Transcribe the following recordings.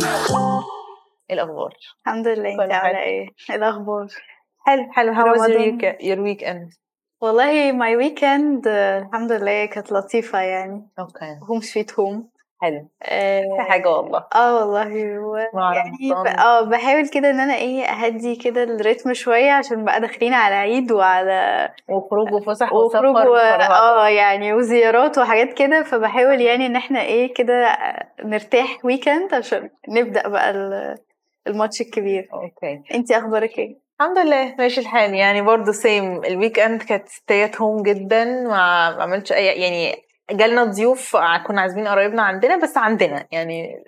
إيه الأخبار؟ الحمد لله أنت عاملة حاجة. إيه الأخبار؟ حلو حلو. How was your week- your weekend? والله my weekend الحمد لله كانت لطيفة يعني. okay home sweet home حلو. آه في حاجة والله. آه والله و... مع يعني. آه بحاول كده إن أنا إيه أهدي كده ال rhythm شوية عشان بقى داخلين على عيد وعلى وخروج وفسح وخروج وسفر و... آه يعني وزيارات وحاجات كده. فبحاول يعني إن إحنا إيه كده نرتاح weekend عشان نبدأ بقى ال- الماتش الكبير. okay. انتي أخبارك إيه؟ الحمد لله ماشي الحال. يعني برضه same ال weekend كانت stay home جدا. ما عملتش أي يعني جالنا ضيوف كنا عازمين قرايبنا عندنا بس عندنا. يعني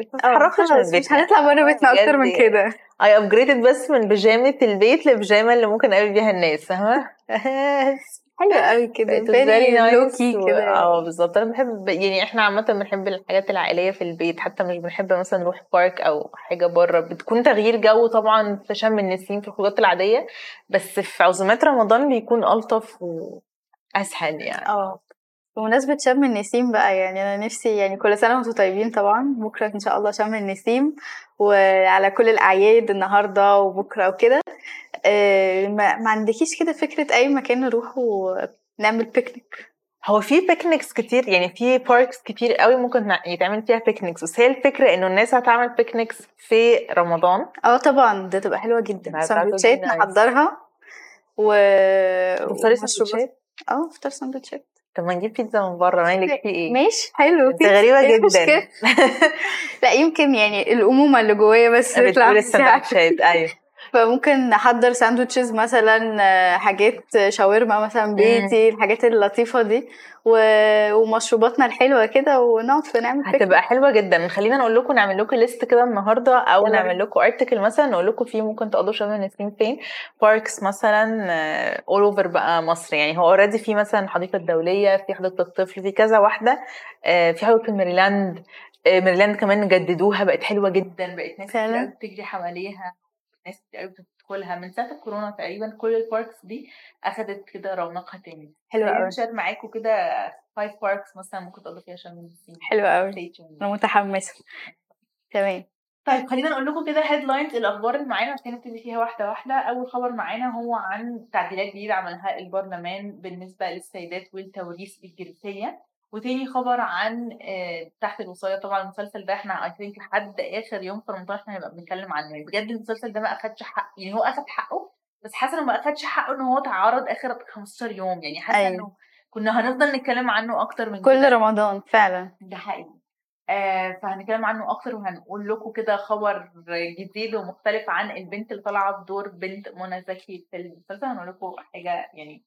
خلاص مش هنطلع بره بيتنا أكتر من. كده. I upgraded بس من بيجامة البيت لبيجامة اللي ممكن أقابل بيها الناس فاهمة؟ حلو قوي كده. Key و- كده. آه بالظبط. أنا بحب يعني إحنا عامة بنحب الحاجات العائلية في البيت. حتى مش بنحب مثلا نروح بارك أو حاجة بره. بتكون تغيير جو طبعا في شم النسيم في الخروجات العادية بس في عزومات رمضان بيكون ألطف واسهل يعني. آه. بمناسبة شم النسيم بقى يعني أنا نفسي يعني كل سنة وأنتم طيبين طبعا بكرة إن شاء الله شم النسيم وعلى كل الأعياد النهاردة وبكرة وكده. آه، ما, عندكيش كده فكرة أي مكان نروح ونعمل بيكنيك هو في picnics كتير يعني في parks كتير قوي ممكن يتعمل فيها picnics بس هي الفكرة إنه الناس هتعمل picnics في رمضان. آه طبعا ده تبقى حلوة جدا. سندوتشات. نحضرها و تفطري. سندوتشات؟ آه فطار سندوتشات. طب ما نجيب بيتزا من بره مالك في إيه ماشي حلو انت غريبة إيه جدا؟ لا يمكن يعني الأمومة اللي جوايا بس تطلع. السندوتشات أيوه فممكن نحضر sandwiches مثلا آه، حاجات شاورما مثلا بيتي الحاجات اللطيفة دي و- ومشروباتنا الحلوة كده ونقعد نعمل بيكنيك. هتبقى حلوة جدا. خلينا نقول لكم نعمل لكم ليست كده النهارده أو يلا نعمل لكم ارتكل مثلا نقول لكم فيه ممكن تقضوا شم النسيم فين. parks مثلا all over بقى مصر. يعني هو already في مثلا الحديقه الدوليه في حديقة الطفل في كذا واحدة. آه، في حديقة ميريلاند. آه، ميريلاند كمان جددوها بقت حلوة جدا. بقت ناس بتجري حواليها. ناس كتير قوي بتدخلها. من ساعة الكورونا تقريبا كل ال parks دي أخدت كده رونقها تاني. خلينا قوي ن share معاكم كده five parks مثلا ممكن تقضوا فيها النسيم حلوة قوي. أنا متحمسة. تمام. طيب خلينا نقول لكم كده headlines الأخبار اللي معانا عشان نبتدي فيها واحدة واحدة. أول خبر معانا هو عن تعديلات جديدة عملها البرلمان بالنسبة للسيدات والتوريث الجنسية. وتاني خبر عن آه، تحت الوصايه طبعا المسلسل ده إحنا I think لحد آخر يوم في رمضان إحنا هنبقى بنتكلم عنه. يعني بجد المسلسل ده ما أخدش حق يعني هو أخد حقه بس حاسة إنه ما أخدش حقه ان هو اتعرض آخر 15 يوم. يعني حاسة أيوة. إنه كنا هنفضل نتكلم عنه أكتر من كل كده. رمضان فعلا. ده حقيقي. آه فهنتكلم عنه أكتر وهنقول لكم كده خبر جديد ومختلف عن البنت اللي طالعة بدور بنت منى زكي في المسلسل. هنقول لكم حاجة يعني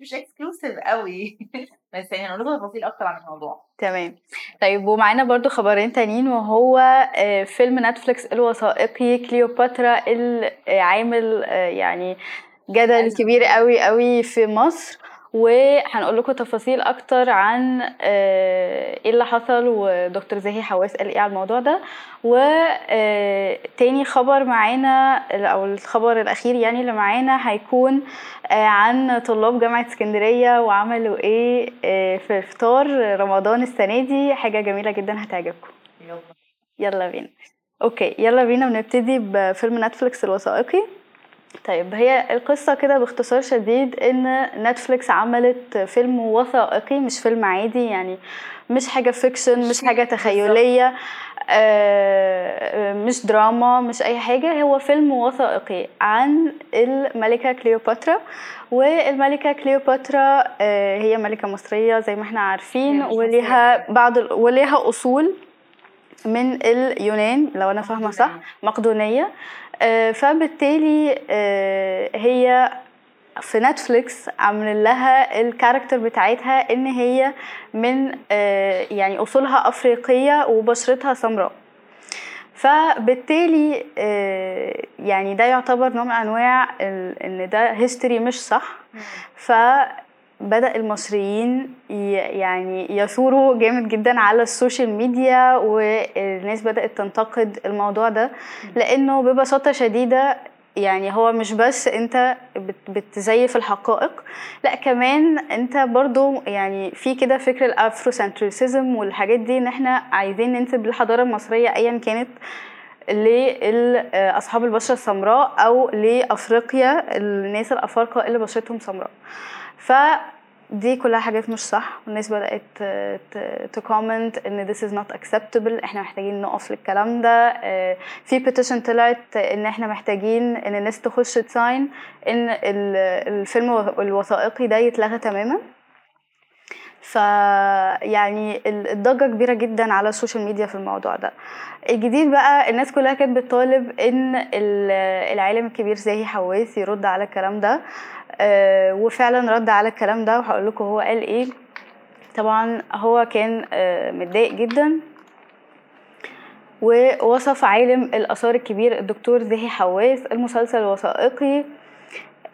مش exclusive قوي. بس يعني هنقول تفاصيل أكتر عن الموضوع. تمام. طيب ومعانا برضو خبرين تانيين وهو آه، فيلم نتفليكس الوثائقي كليوباترا اللي عامل آه، يعني جدل. كبير قوي قوي في مصر. وهنقول لكم تفاصيل أكتر عن آه، إيه اللي حصل ودكتور زاهي حواس قال إيه على الموضوع ده. وتاني خبر معانا أو الخبر الأخير يعني اللي معانا هيكون آه، عن طلاب جامعة اسكندرية وعملوا إيه آه، في فطار رمضان السنة دي. حاجة جميلة جدا هتعجبكم. يلا. يلا بينا. okay يلا بينا ونبتدي بفيلم نتفليكس الوثائقي. طيب هي القصة كده باختصار شديد إن نتفليكس عملت فيلم وثائقي مش فيلم عادي يعني مش حاجة fiction مش حاجة تخيلية آه، مش دراما مش أي حاجة. هو فيلم وثائقي عن الملكة كليوباترا والملكة كليوباترا آه، هي ملكة مصرية زي ما إحنا عارفين وليها بعض وليها أصول من اليونان لو أنا فاهمة صح مقدونية. آه، فبالتالي آه، هي في نتفليكس عاملين لها ال character بتاعتها إن هي من آه، يعني أصولها أفريقية وبشرتها سمراء. فبالتالي آه، يعني ده يعتبر نوع من أنواع إن ده history مش صح. فبدأ المصريين يعني يثوروا جامد جدا على السوشيال ميديا والناس بدأت تنتقد الموضوع ده لأنه ببساطة شديدة يعني هو مش بس أنت بت- بتزيف الحقائق لأ كمان أنت برضو يعني في كده فكر ال Afrocentrism والحاجات دي إن إحنا عايزين ننسب الحضاره المصرية ايا كانت لاصحاب البشرة السمراء أو لأفريقيا الناس الأفارقة اللي بشرتهم سمراء. ف دي كلها حاجات مش صح. والناس بدأت ت comment إن this is not acceptable إحنا محتاجين نقف للكلام ده. آه، في petition طلعت إن إحنا محتاجين إن الناس تخش تساين إن ال- الفيلم الوثائقي ده يتلغى تماما. ف يعني ال- الضجة كبيرة جدا على السوشيال ميديا في الموضوع ده. الجديد بقى الناس كلها كانت بتطالب إن ال- العالم الكبير زاهي حواس يرد على الكلام ده. وفعلا رد على الكلام ده وهقول لكم هو قال إيه. طبعا هو كان آه، متضايق جدا ووصف عالم الآثار الكبير الدكتور زاهي حواس المسلسل الوثائقي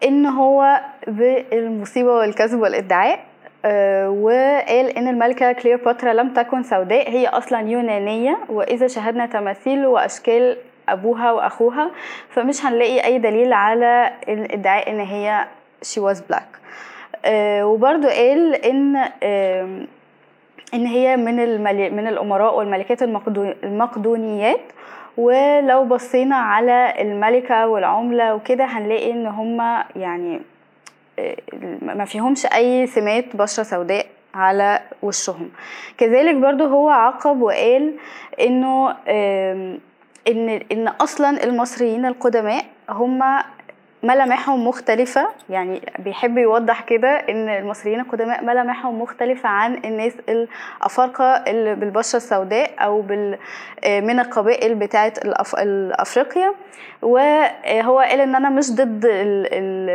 إن هو بالمصيبة والكذب والإدعاء آه، وقال إن الملكة كليوباترا لم تكن سوداء هي أصلا يونانية وإذا شاهدنا تماثيل وأشكال أبوها وأخوها فمش هنلاقي أي دليل على الإدعاء إن هي she was black آه، وبرضو قال آم، إن هي من. من الأمراء والملكات المقدو... المقدونيات ولو بصينا على الملكة والعملة وكده هنلاقي إن هما يعني آه، ما فيهمش أي سمات بشرة سوداء على وشهم كذلك برضو هو عقب وقال إنه ان إن أصلا المصريين القدماء هما ملامحهم مختلفة. يعني بيحب يوضح كده إن المصريين القدماء ملامحهم مختلفة عن الناس الأفارقة اللي بالبشرة السوداء أو بال من القبائل بتاعة الأف... الأفريقيا. وهو قال إن أنا مش ضد ال... ال...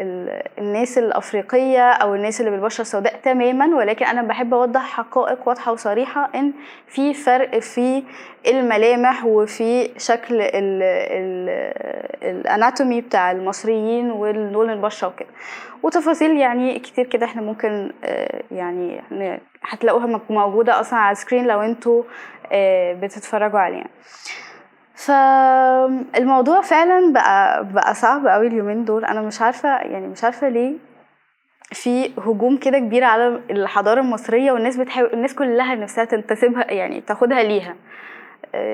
ال... الناس الأفريقية أو الناس اللي بالبشرة السوداء تماما ولكن أنا بحب أوضح حقائق واضحة وصريحة إن في فرق في الملامح وفي شكل ال ال الاناتومي بتاع المصريين ولون البشره وكده. وتفاصيل يعني كتير كده إحنا ممكن آه، يعني هتلاقوها موجودة أصلا على ال screen لو أنتوا آه، بتتفرجوا عليها. فالموضوع فعلا بقى بقى صعب قوي اليومين دول. أنا مش عارفة يعني مش عارفة ليه في هجوم كده كبير على الحضارة المصرية والناس بتحاول الناس كلها نفسها تنتسبها يعني تاخدها ليها.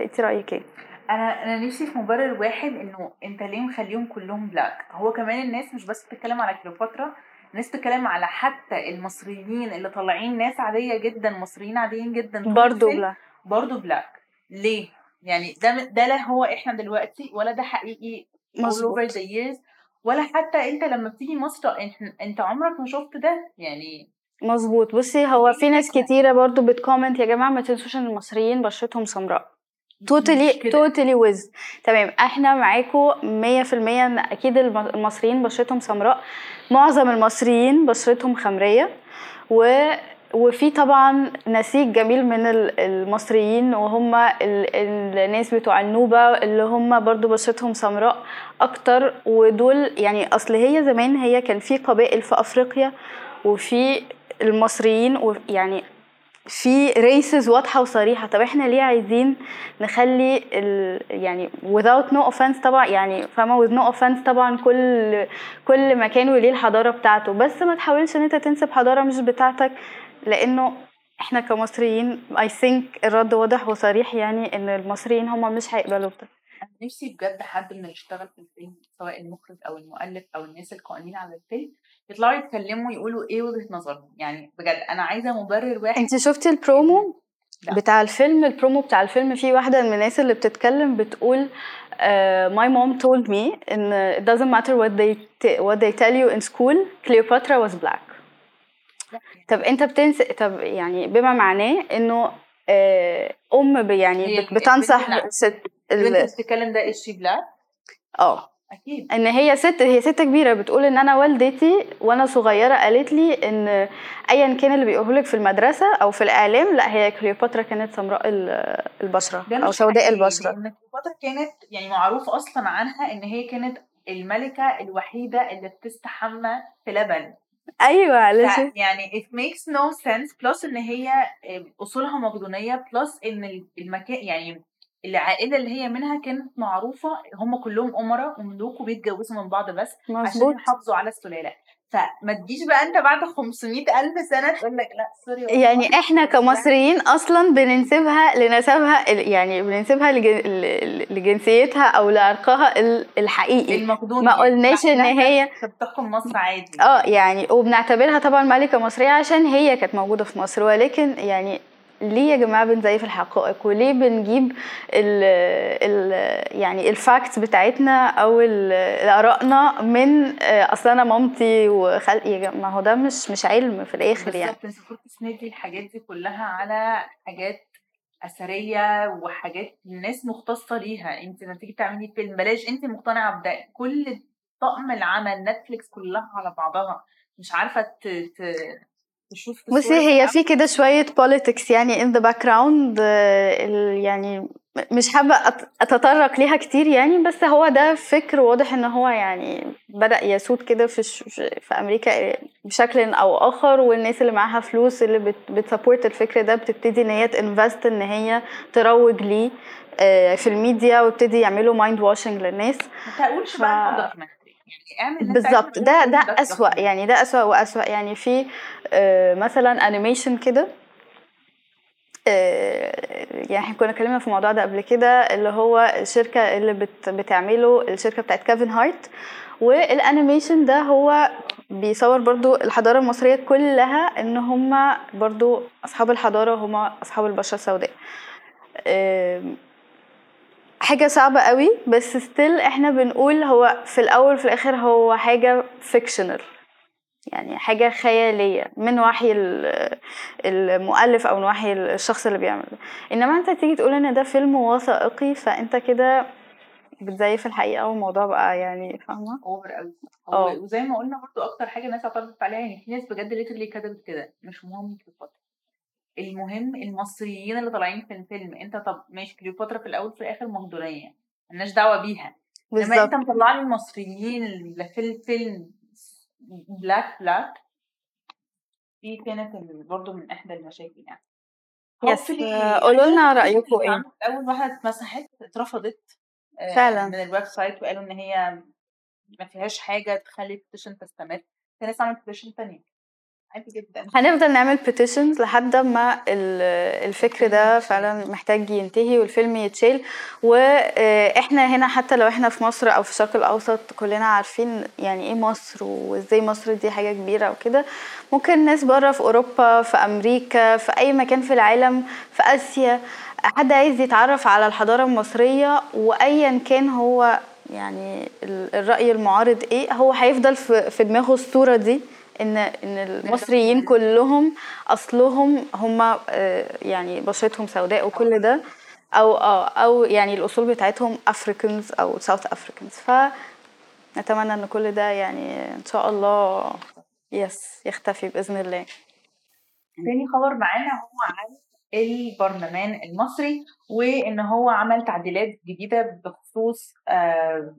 انت رأيك إيه؟ أنا أنا نفسي في مبرر واحد انه انت ليه مخليهم كلهم black هو كمان الناس مش بس بتتكلم على كليوباترا الناس بتتكلم على حتى المصريين اللي طالعين ناس عادية جدا مصريين عاديين جدا الفيلم لا برضه black ليه؟ يعني ده ده لا هو إحنا دلوقتي ولا ده حقيقي مظبوط. over the years ولا حتى انت لما بتيجي مصر انت, عمرك ما شفت ده؟ يعني مظبوط. بصي هو في ناس. كتيرة برضو بت comment يا جماعة ما تنسوش إن المصريين بشرتهم سمراء. totally. totally with تمام. إحنا معاكم مية في المية. ان أكيد الم- المصريين بشرتهم سمراء. معظم المصريين بشرتهم خمرية. و وفي طبعا نسيج جميل من ال- المصريين وهم ال- الناس بتوع النوبة اللي هم برضو بشرتهم سمراء أكتر. ودول يعني أصل هي زمان هي كان في قبائل في أفريقيا وفي المصريين ويعني في ريسز واضحة وصريحة. طب إحنا ليه عايزين نخلي ال يعني without no offense طبعا يعني فاهمة؟ with no offense طبعا كل كل مكان وليه الحضارة بتاعته. بس ما تحاولش إن أنت تنسب حضارة مش بتاعتك لأنه إحنا كمصريين I think الرد واضح وصريح يعني إن المصريين هم مش هيقبلوا أنا نفسي بجد حد من اللي اشتغل في الفيلم سواء المخرج أو المؤلف أو الناس القائمين على الفيلم يطلعوا يتكلموا يقولوا إيه وجهة نظرهم. يعني بجد أنا عايزة مبرر واحد انت شفتي البرومو لا. بتاع الفيلم البرومو بتاع الفيلم في واحدة من الناس اللي بتتكلم بتقول uh, my mom told me إن it doesn't matter what they t- what they tell you in school Cleopatra was black. طب أنت بتنس طب يعني بما معناه إنه آه، أم يعني بتنصح البنت اللي- ست البنت بتتكلم ده ال she black آه. أكيد. إن هي ست هي ست كبيرة. بتقول إن أنا والدتي وأنا صغيرة قالت لي إن ايا كان اللي بيقوله لك في المدرسة أو في الإعلام لا هي كليوباترا كانت سمراء ال- البشرة أو سوداء البشرة. لأن كليوباترا كانت يعني معروف أصلا عنها إن هي كانت الملكة الوحيدة اللي بتستحمى في لبن. أيوه ف- يعني it makes no sense plus إن هي أصولها مقدونية plus إن المكان يعني العائلة اللي هي منها كانت معروفة هم كلهم أمراء وملوك وبيتجوزوا من بعض بس عشان مظبوط. يحافظوا على السلالة. فما تجيش بقى أنت بعد 500 ألف سنة تقول لك لأ سوري والله يعني إحنا كمصريين أصلا بننسبها لنسبها يعني بننسبها لجنسيتها أو لعرقها ال- الحقيقي. المقدوني ما قلناش إن هي بتحكم مصر عادي. آه يعني وبنعتبرها طبعا ملكة مصرية عشان هي كانت موجودة في مصر ولكن يعني ليه يا جماعة بنزيف الحقائق؟ وليه بنجيب ال ال يعني الفاكتس بتاعتنا أو آرائنا من آه، أصل أنا مامتي جماعة ما هو ده مش مش علم في الآخر يعني. بالظبط أنت المفروض تسندي الحاجات دي كلها على حاجات أثرية وحاجات الناس مختصة ليها؟ أنت لما تيجي تعملي فيلم بلاش أنت مقتنعة بده كل طقم العمل نتفليكس كلها على بعضها. مش عارفة ت... ت... بصي هي. في كده شوية politics يعني in the background آه، ال- يعني مش حابة أت- أتطرق ليها كتير يعني بس هو ده فكر واضح إن هو يعني بدأ يسود كده في في في أمريكا بشكل أو آخر والناس اللي معاها فلوس اللي بت بت support الفكر ده بتبتدي إن هي ت invest إن هي تروج ليه آه، في الميديا ويبتدي يعملوا mind washing للناس ما تقولش ف- بقى. يعني اعمل بالظبط. ده ده documentary. يعني ده أسوأ وأسوأ. يعني في آه، مثلا animation كده آه، يعني إحنا كنا اتكلمنا في الموضوع ده قبل كده اللي هو الشركة اللي بت بتعمله الشركة بتاعت كيفن هارت وال animation ده هو بيصور برضو الحضارة المصرية كلها إن هم برضو أصحاب الحضارة هم أصحاب البشرة السوداء. آم، حاجة صعبة قوي بس still إحنا بنقول هو في الأول وفي الآخر هو حاجة fictional يعني حاجة خيالية من وحي ال- المؤلف أو من وحي الشخص اللي بيعمل ده إنما أنت تيجي تقول إن ده فيلم وثائقي فأنت كده بتزيف الحقيقة والموضوع بقى يعني فاهمة؟ over قوي. آه. وزي ما قلنا برضو أكتر حاجة الناس اعترضت عليها يعني في ناس بجد literally كتبت كده مش مهم كليوباترا المهم المصريين اللي طالعين في الفيلم أنت طب ماشي كليوباترا في الأول في الآخر مقدونية ملناش دعوة بيها. إنما بالظبط. انت مطلع لي المصريين اللي في الفيلم black black دي كانت برضو من أحدى المشاكل يعني. yes hopefully قولوا لنا يعني رأيكم إيه؟ أول واحدة اتمسحت اترفضت آه، فعلا. من ال website وقالوا إن هي ما فيهاش حاجة تخلي ال petition تستمر في ناس عملت petition تانية. عادي جدا. هنفضل نعمل petitions لحد ما ال- الفكر ده فعلا محتاج ينتهي والفيلم يتشال. وإحنا هنا حتى لو إحنا في مصر أو في الشرق الأوسط كلنا عارفين يعني إيه مصر وإزاي مصر دي حاجة كبيرة وكده. ممكن ناس بره في أوروبا في أمريكا في أي مكان في العالم في آسيا حد عايز يتعرف على الحضارة المصرية وايا كان هو يعني ال- الرأي المعارض إيه هو هيفضل في دماغه الصورة دي. ان إن المصريين كلهم أصلهم هم يعني بشرتهم سوداء وكل ده أو آه أو يعني الأصول بتاعتهم Africans أو South Africans فنتمنى إن كل ده يعني إن شاء الله يس يختفي بإذن الله. تاني خبر معانا هو عن البرلمان المصري وإن هو عمل تعديلات جديدة بخصوص آه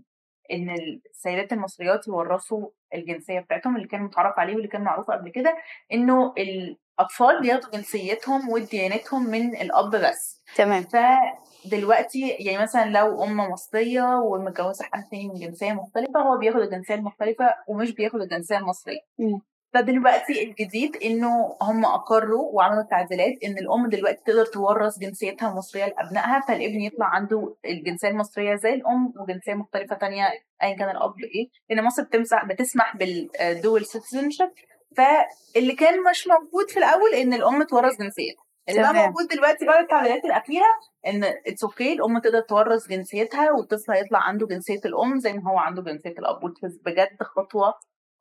إن السيدات المصريات يورثوا الجنسية بتاعتهم اللي كان متعرف عليه واللي كان معروف قبل كده إنه الأطفال بياخدوا جنسيتهم وديانتهم من الأب بس. تمام. فدلوقتي يعني مثلا لو أم مصرية ومتجوزة حد تاني من جنسية مختلفة هو بياخد الجنسية المختلفة ومش بياخد الجنسية المصرية. مم. فدلوقتي الجديد إنه هم أقروا وعملوا تعديلات إن الأم دلوقتي تقدر تورث جنسيتها المصريه لأبنائها فالابن يطلع عنده الجنسية المصرية زي الأم وجنسية مختلفة تانية ايا كان الأب إيه لأن مصر بتمسح بتسمح بال dual citizenship فاللي كان مش موجود في الأول إن الأم تورث جنسيتها اللي بقى. موجود دلوقتي بعد التعديلات الاخيره إن it's okay الأم تقدر تورث جنسيتها والطفل هيطلع عنده جنسية الأم زي ما هو عنده جنسية الأب بجد خطوة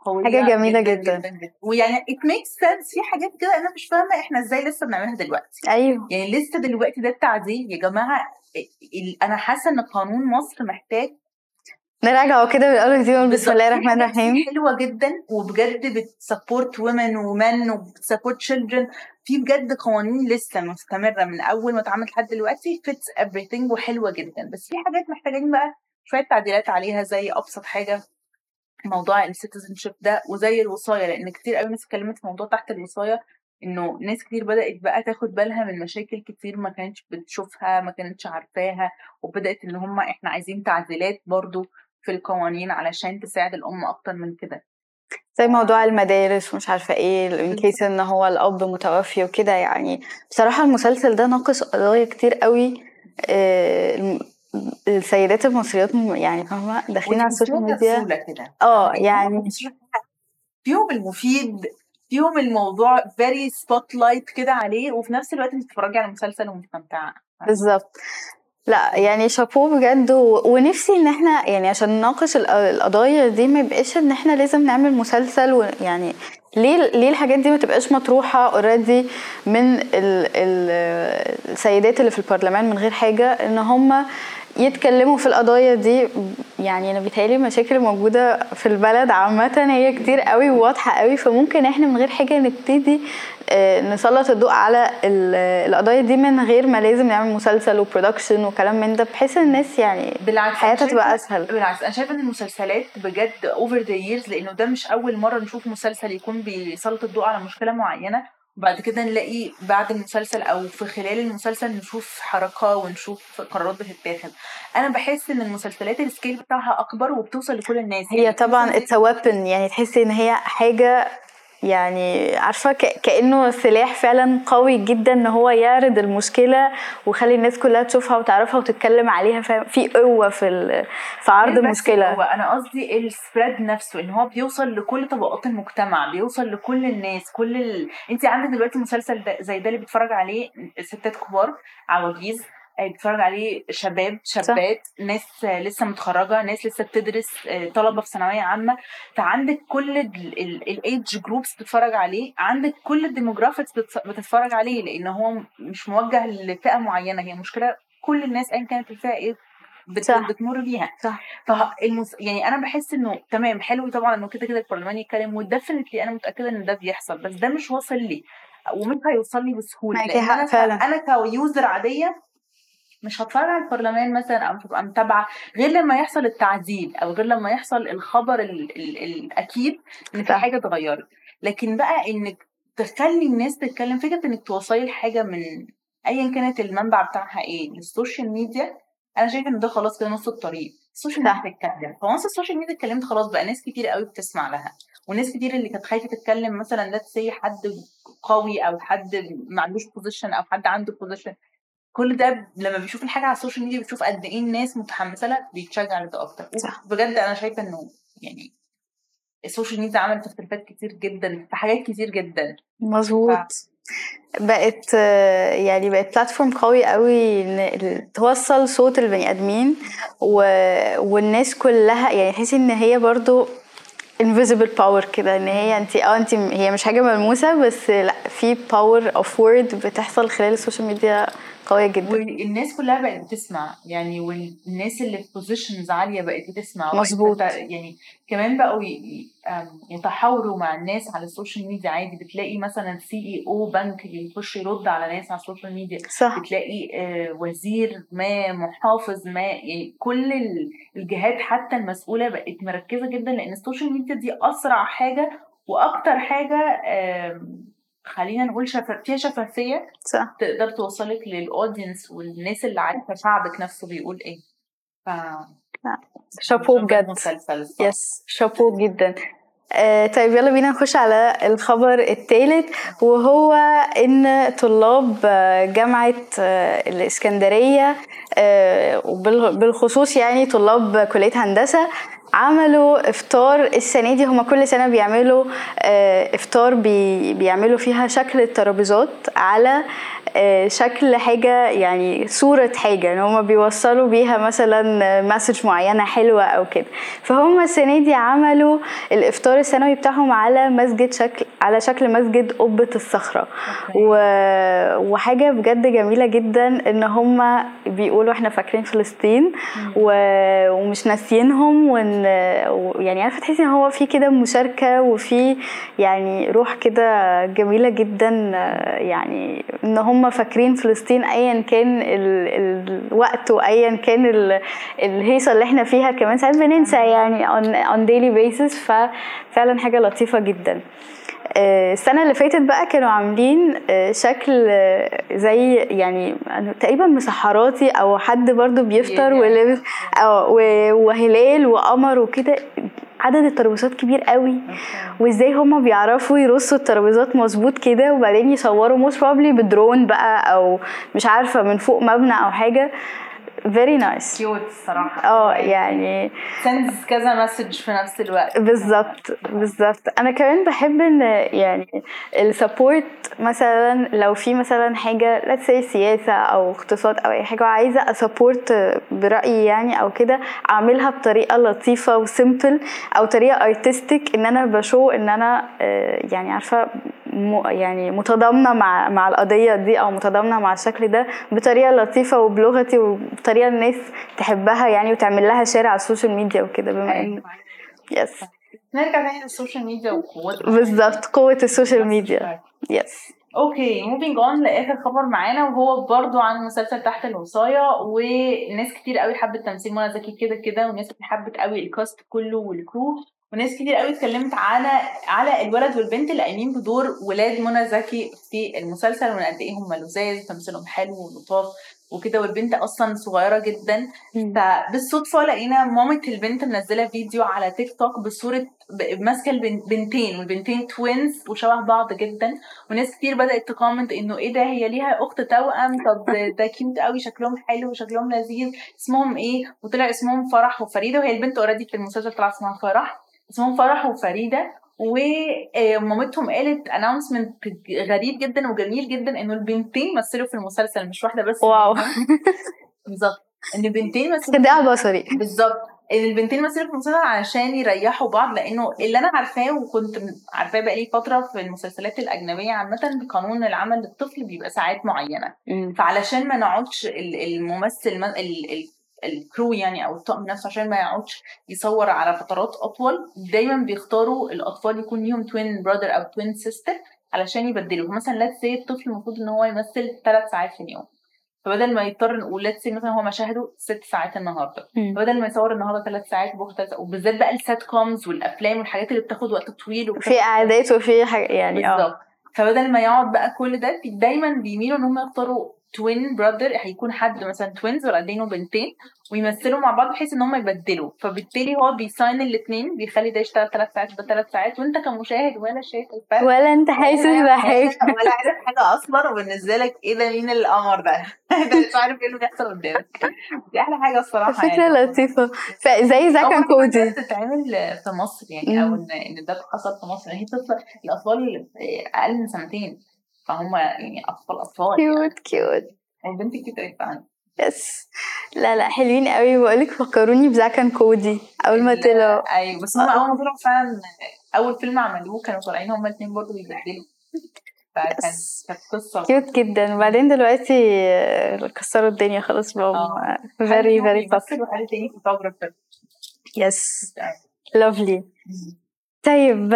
قوية حاجة جميلة جدا. جدا, جدا. ويعني it makes sense في حاجات كده أنا مش فاهمة إحنا إزاي لسه بنعملها دلوقتي أيوه يعني لسه دلوقتي ده التعديل يا جماعة أنا حاسة إن قانون مصر محتاج نراجعه كده من الأول دي ونقول بسم. الله الرحمن الرحيم حلوة جدا وبجد بت support women women وبت support children في بجد قوانين لسه مستمرة من أول ما اتعملت لحد دلوقتي fits everything وحلوة جدا بس في حاجات محتاجين بقى شوية تعديلات عليها زي أبسط حاجة موضوع ال citizenship ده وزي الوصايه لأن كتير قوي ناس اتكلمت في موضوع تحت الوصايه إنه ناس كتير بدأت بقى تاخد بالها من مشاكل كتير ما كانتش بتشوفها ما كانتش عارفاها وبدأت إن هم إحنا عايزين تعديلات برضو في القوانين علشان تساعد الأم أكتر من كده. زي موضوع المدارس ومش عارفة إيه in case إن هو الأب متوفي وكده يعني بصراحة المسلسل ده ناقش قضايا كتير قوي آه، السيدات المصريات يعني فاهمة داخلين على ال social media آه يعني يعني فيهم المفيد فيهم الموضوع very spotlight كده عليه وفي نفس الوقت بتتفرجي على مسلسل ومستمتعة. بالظبط. لا يعني شابوه بجد و... ونفسي ان إحنا يعني عشان نناقش ال- القضايا دي ما يبقاش ان إحنا لازم نعمل مسلسل ويعني ليه ليه الحاجات دي ما تبقاش مطروحة already من ال... ال... السيدات اللي في البرلمان من غير حاجة؟ ان هم يتكلموا في القضايا دي يعني أنا بيتهيألي المشاكل الموجودة في البلد عامة هي كتير قوي وواضحة قوي فممكن إحنا من غير حاجة نبتدي آه، نسلط الضوء على ال- القضايا دي من غير ما لازم نعمل مسلسل و production وكلام من ده بحيث الناس يعني بالعكس حياتها تبقى أسهل. بالعكس أنا شايفة إن المسلسلات بجد over the years لأنه ده مش أول مرة نشوف مسلسل يكون بيسلط الضوء على مشكلة معينة. وبعد كده نلاقي بعد المسلسل أو في خلال المسلسل نشوف حركة ونشوف قرارات بتتاخد. أنا بحس إن المسلسلات ال scale بتاعها أكبر وبتوصل لكل الناس. هي يعني طبعا بتوصل it's weapon يعني تحسي إن هي حاجة يعني عارفة كأنه سلاح فعلا قوي جدا إن هو يعرض المشكلة ويخلي الناس كلها تشوفها وتعرفها وتتكلم عليها في قوة في في عرض المشكلة. هو أنا قصدي ال spread نفسه إن هو بيوصل لكل طبقات المجتمع بيوصل لكل الناس كل ال... انت عندك دلوقتي مسلسل زي ده اللي بيتفرج عليه ستات كبار عواجيز. بيتفرج عليه شباب شابات ناس لسه متخرجة ناس لسه بتدرس آه، طلبة في ثانوية عامة فعندك كل ال age groups بتتفرج عليه عندك كل ال demographics بتتفرج عليه لأن هو مش موجه لفئة معينة هي مشكلة كل الناس ايا كانت الفئة إيه. بتمر بيها صح فالمس... يعني أنا بحس إنه تمام حلو طبعا إنه كده كده البرلمان يتكلم و definitely أنا متأكدة إن ده بيحصل بس ده مش واصل لي ومش هيوصل لي بسهولة لأن أنا. فعلا. أنا ك user عادية مش هتفرج على البرلمان مثلا أو مش هبقى متابعة غير لما يحصل التعديل أو غير لما يحصل الخبر ال... ال... الأكيد إن في. حاجة اتغيرت لكن بقى إنك تخلي الناس تتكلم فكرة إنك توصلي الحاجة من ايا كانت المنبع بتاعها إيه للسوشيال ميديا أنا شايفة إن ده خلاص كده نص الطريق السوشيال. ميديا تتكلم ف once السوشيال ميديا اتكلمت خلاص بقى ناس كتير قوي بتسمع لها وناس كتير اللي كانت خايفة تتكلم مثلا let's say حد قوي أو حد ما عندوش position أو حد عنده position كل ده لما بيشوف الحاجة على السوشيال ميديا بيشوف قد إيه الناس متحمسة لها بيتشجع لده أكتر. صح. بجد أنا شايفة إنه يعني السوشيال ميديا عملت اختلافات كتير جدا في حاجات كتير جدا. مظبوط. بقت آه، يعني بقت platform قوي قوي توصل صوت البني آدمين و... والناس كلها يعني تحسي إن هي برضو invisible power كده إن هي انت آه انت هي مش حاجة ملموسة بس لأ في power of word بتحصل خلال السوشيال ميديا قوية جدا. والناس كلها بقت بتسمع. يعني والناس اللي في positions عالية بقت بتسمع. مظبوط. يعني كمان بقوا يتحاوروا مع الناس على السوشيال ميديا عادي. بتلاقي مثلا CEO بنك يخش يرد على ناس على السوشيال ميديا صح. بتلاقي آه، وزير ما محافظ ما يعني كل ال- الجهات حتى المسؤولة بقت مركزة جدا. لأن السوشيال ميديا دي أسرع حاجة وأكتر حاجة آم، خلينا نقول شفا- فيها شفافية صح. تقدر توصلك لل audience والناس اللي عارفة شعبك نفسه بيقول إيه. ف شابو بجد. yes chapeau جدا. آه طيب يلا بينا نخش على الخبر الثالث وهو إن طلاب آه، جامعة آه، الإسكندرية آه، وبالخصوص يعني طلاب كلية هندسة عملوا إفطار. السنة دي هما كل سنة بيعملوا آه، إفطار بي بيعملوا فيها شكل الترابيزات على آه، شكل حاجة يعني صورة حاجة إن هما بيوصلوا بيها مثلا message معينة حلوة أو كده. فهم السنة دي عملوا الإفطار السنوي بتاعهم على مسجد شكل على شكل مسجد قبة الصخرة. و... وحاجة بجد جميلة جدا إن هم بيقولوا إحنا فاكرين فلسطين و... ومش ناسيينهم وإن ان يعني عارفة تحسي ان هو في كده مشاركة وفي يعني روح كده جميلة جدا يعني ان هم فاكرين فلسطين ايا كان ال... الوقت وايا كان ال... الهيصة اللي إحنا فيها كمان ساعات بننسى يعني on, on daily basis ففعلا حاجة لطيفة جدا. آه، السنة اللي فاتت بقى كانوا عاملين آه، شكل آه، زي يعني تقريبا مسحراتي أو حد برضو بيفطر ولابس وهلال وقمر وكده عدد الترابيزات كبير قوي. وإزاي هما بيعرفوا يرصوا الترابيزات مظبوط كده وبعدين يصوروا most probably ب drone بقى أو مش عارفة من فوق مبنى أو حاجة. very nice cute الصراحة. آه يعني sends كذا message في نفس الوقت. بالظبط بالظبط. أنا كمان بحب إن يعني ال support مثلا لو في مثلا حاجة let's say سياسة أو اقتصاد أو أي حاجة وعايزة ا support برأيي يعني أو كده أعملها بطريقة لطيفة و simple أو طريقة artistic إن أنا ب show إن أنا آه، يعني عارفة يعني متضامنة مع مع القضية دي أو متضامنة مع الشكل ده بطريقة لطيفة وبلغتي وبطريقة الناس تحبها يعني وتعمل لها share على السوشيال ميديا وكده بما ان yes نرجع تاني للسوشيال ميديا وقوتها بالظبط قوة السوشيال ميديا. yes okay moving on لآخر خبر معانا وهو برضو عن مسلسل تحت الوصاية وناس كتير قوي حبت تمثيل منى زكي كده كده وناس كتير حبت قوي ال cast كله وال crew وناس كتير قوي اتكلمت على على الولد والبنت اللي قايمين بدور ولاد منى زكي في المسلسل وإن قد إيه هم لذاذ تمثيلهم حلو ولطاف وكده والبنت أصلا صغيرة جدا. فبالصدفه لقينا مامة البنت منزلة فيديو على تيك توك بصورة ماسكة البنتين والبنتين twins وشبه بعض جدا. وناس كتير بدأت ت comment إنه إيه ده هي ليها أخت توأم؟ طب ده cute قوي شكلهم حلو وشكلهم لذيذ اسمهم إيه؟ وطلع اسمهم فرح وفريدة وهي البنت already في المسلسل طلع اسمها فرح. اسمهم فرح وفريدة. ومامتهم قالت announcement غريب جدا وجميل جدا إنه البنتين مثلوا في المسلسل مش واحدة بس. wow. بالظبط. إن البنتين مثلوا خداع بصري. بالظبط. إن البنتين مثلوا في المسلسل علشان يريحوا بعض لأنه اللي أنا عارفاه وكنت عارفاه بقالي فترة في المسلسلات الأجنبية عامة قانون العمل للطفل بيبقى ساعات معينة. فعلشان ما نقعدش الممثل ال crew يعني أو الطقم نفسه عشان ما يقعدش يصور على فترات أطول دايما بيختاروا الأطفال يكون ليهم twin brother أو twin sister علشان يبدلوا مثلا let's say الطفل المفروض إن هو يمثل ثلاث ساعات في اليوم. فبدل ما يضطر نقول let's say مثلا هو مشاهده ست ساعات النهارده. فبدل ما يصور النهارده ثلاث ساعات بكره وبالذات بقى ال sitcoms والأفلام والحاجات اللي بتاخد وقت طويل في اعداد وفي حاجة يعني آه. بالظبط. فبدل ما يقعد بقى كل ده دايما بيميلوا إن هم يختاروا twin brother هيكون حد مثلا twins ولدين وبنتين ويمثلوا مع بعض بحيث إن هم يبدلوا. فبالتالي هو بي sign الاثنين بيخلي ده يشتغل ثلاث ساعات ده ثلاث ساعات. وأنت كمشاهد ولا شايف الفرق؟ ولا أنت حاسس بحاجة. ولا عارف حاجة أصلا وبالنسبة لك إيه ده مين القمر ده؟ أنت مش عارف إيه اللي بيحصل قدامك. دي أحلى حاجة الصراحة فكرة يعني. لطيفة. فزي Zack and Cody. تتعمل في مصر يعني أو ان إن ده حصل في مصر. هي طفلة الأطفال أقل من سنتين. فهم يعني اطفال اطفال cute cute. البنت كتير فعلا. yes. لا لا حلوين قوي بقولك فكروني ب Zack and Cody أول ما طلعوا. أيوه بس هم أول ما طلعوا فعلا أول فيلم عملوه كانوا طالعين هما الاثنين برضه بيبدلوا فكانت كانت قصة cute جدا. وبعدين دلوقتي كسروا الدنيا خلاص بقوا very very بس وحد تاني photographer Yes. Lovely طيب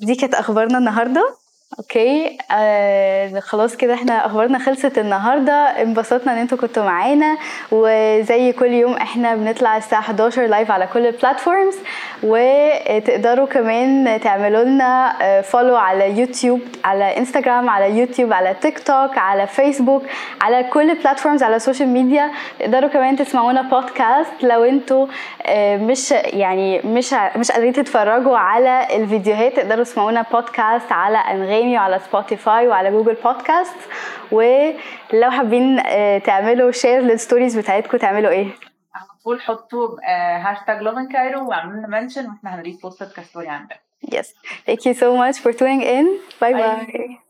دي كانت أخبارنا النهارده. Okay. آه خلاص كده إحنا أخبارنا خلصت النهارده. انبسطنا إن أنتوا كنتوا معانا. وزي كل يوم إحنا بنطلع الساعة 11 live على كل ال platforms وتقدروا كمان تعملوا لنا follow على يوتيوب على انستغرام على يوتيوب على تيك توك على فيسبوك على كل ال platforms على ال social media تقدروا كمان تسمعونا بودكاست لو أنتوا مش يعني مش مش قادرين تتفرجوا على الفيديوهات. تقدروا تسمعونا بودكاست على تاني على سبوتيفاي وعلى جوجل بودكاست ولو حابين آه، تعملوا share لل stories بتاعتكم تعملوا إيه؟ على طول حطوا هاشتاج لوفن كايرو واعملوا mention وإحنا ه نـ repost ك story عندك. Yes. Thank you so much for tuning in. Bye bye. bye.